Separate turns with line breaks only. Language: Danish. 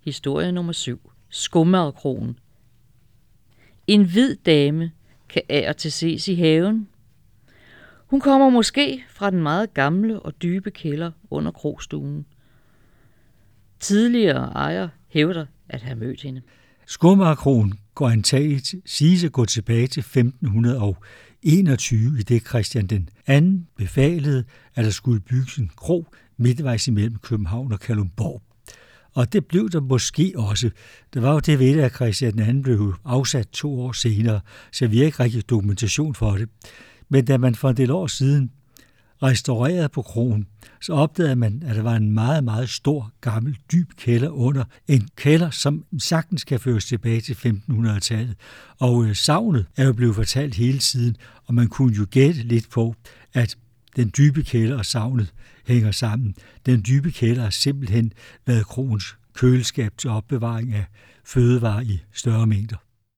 Historie nummer 7. Skummerkrogen. En hvid dame kan af til ses i haven. Hun kommer måske fra den meget gamle og dybe kælder under krogstuen. Tidligere ejer hævder at have mødt hende.
Skummerkrogen går antaget siges at gå tilbage til 1521, i det Christian den anden befalede, at der skulle bygges en krog midtvejs imellem København og Kalundborg. Og det blev der måske også. Der var jo det ved, at Christian II blev afsat to år senere, så vi har ikke rigtig dokumentation for det. Men da man for en del år siden restaurerede på kronen, så opdagede man, at der var en meget, meget stor, gammel, dyb kælder under. En kælder, som sagtens kan føres tilbage til 1500-tallet. Og øh, savnet er jo blevet fortalt hele tiden, og man kunne jo gætte lidt på, at den dybe kælder og savnet hænger sammen. Den dybe kælder har simpelthen været kronens køleskab til opbevaring af fødevarer i større mængder.